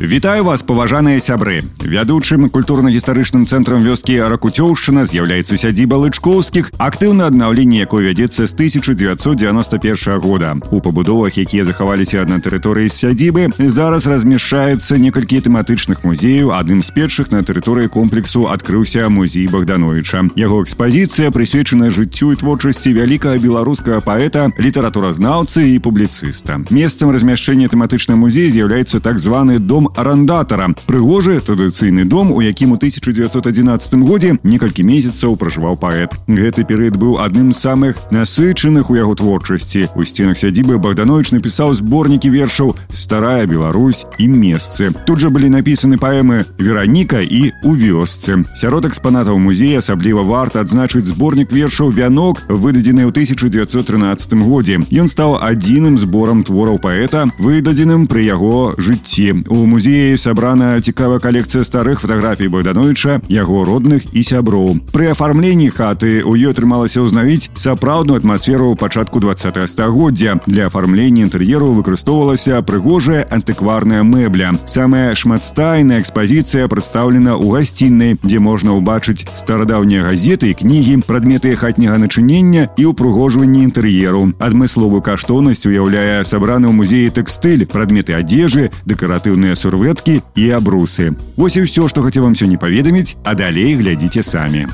Вітаю вас паважаныя сябры вядучым культурна-гістарычным цэнтрам вёскі ракуцёўшчына з'яўляецца сядзіба лычкоўскіх актыўна аднаўленне якой вядзецца з 1991 года у пабудовах якія захаваліся на тэрыторыі сядзібы зараз размяшчаецца некалькі тэматычных музеяў адным з першых на тэрыторыі комплексу адкрыўся музей богдановича яго экспазіцыя прысвечана жыццю і творчасці вялікага беларускага паэта літаратуразнаўцы і публіцыста месцам размяшчэння тэматычна музей з'яўляецца так званы дом арандатара прыгожы традыцыйны дом у якім у 1911 годзе некалькі месяцаў пражываў паэт гэты перыяд быў адным з самых насычаных у яго творчасці у сценах сядзібы богданович напісаў зборнікі вершаў старая Беларусь і месцы тут жа былі напісаны паэмы вераніка і у вёсцы сярод экспанатаў музея асабліва варта адзначыць зборнік вершаў вянок выдадзены ў 1913 годзе ён стаў адзіным зборам твораў паэта выдадзеным пры яго жыцці у музеі музеі сабрана цікавая калекцыя старых фатаграфій Богдановича, яго родных і сяброў. Пры афармленні хаты у ёй атрымалася ўзнавіць сапраўдную атмасферу пачатку 20 стагоддзя. Для афармлення інтэр'еру выкарыстоўвалася прыгожая антыкварная мэбля. Самая шматстайная экспазіцыя прадстаўлена ў гасціннай, дзе можна ўбачыць старадаўнія газеты і кнігі, прадметы хатняга начынення і ўпрыгожванні інтэр'еру. Адмысловую каштоўнасць уяўляе сабраны ў музеі тэкстыль, прадметы адзежы, дэкаратыўныя сурвы сурветкі і абрусы. Вось і ўсё, што хацеў вам сёння паведаміць, а далей глядзіце самі.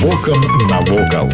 Вокам навокал.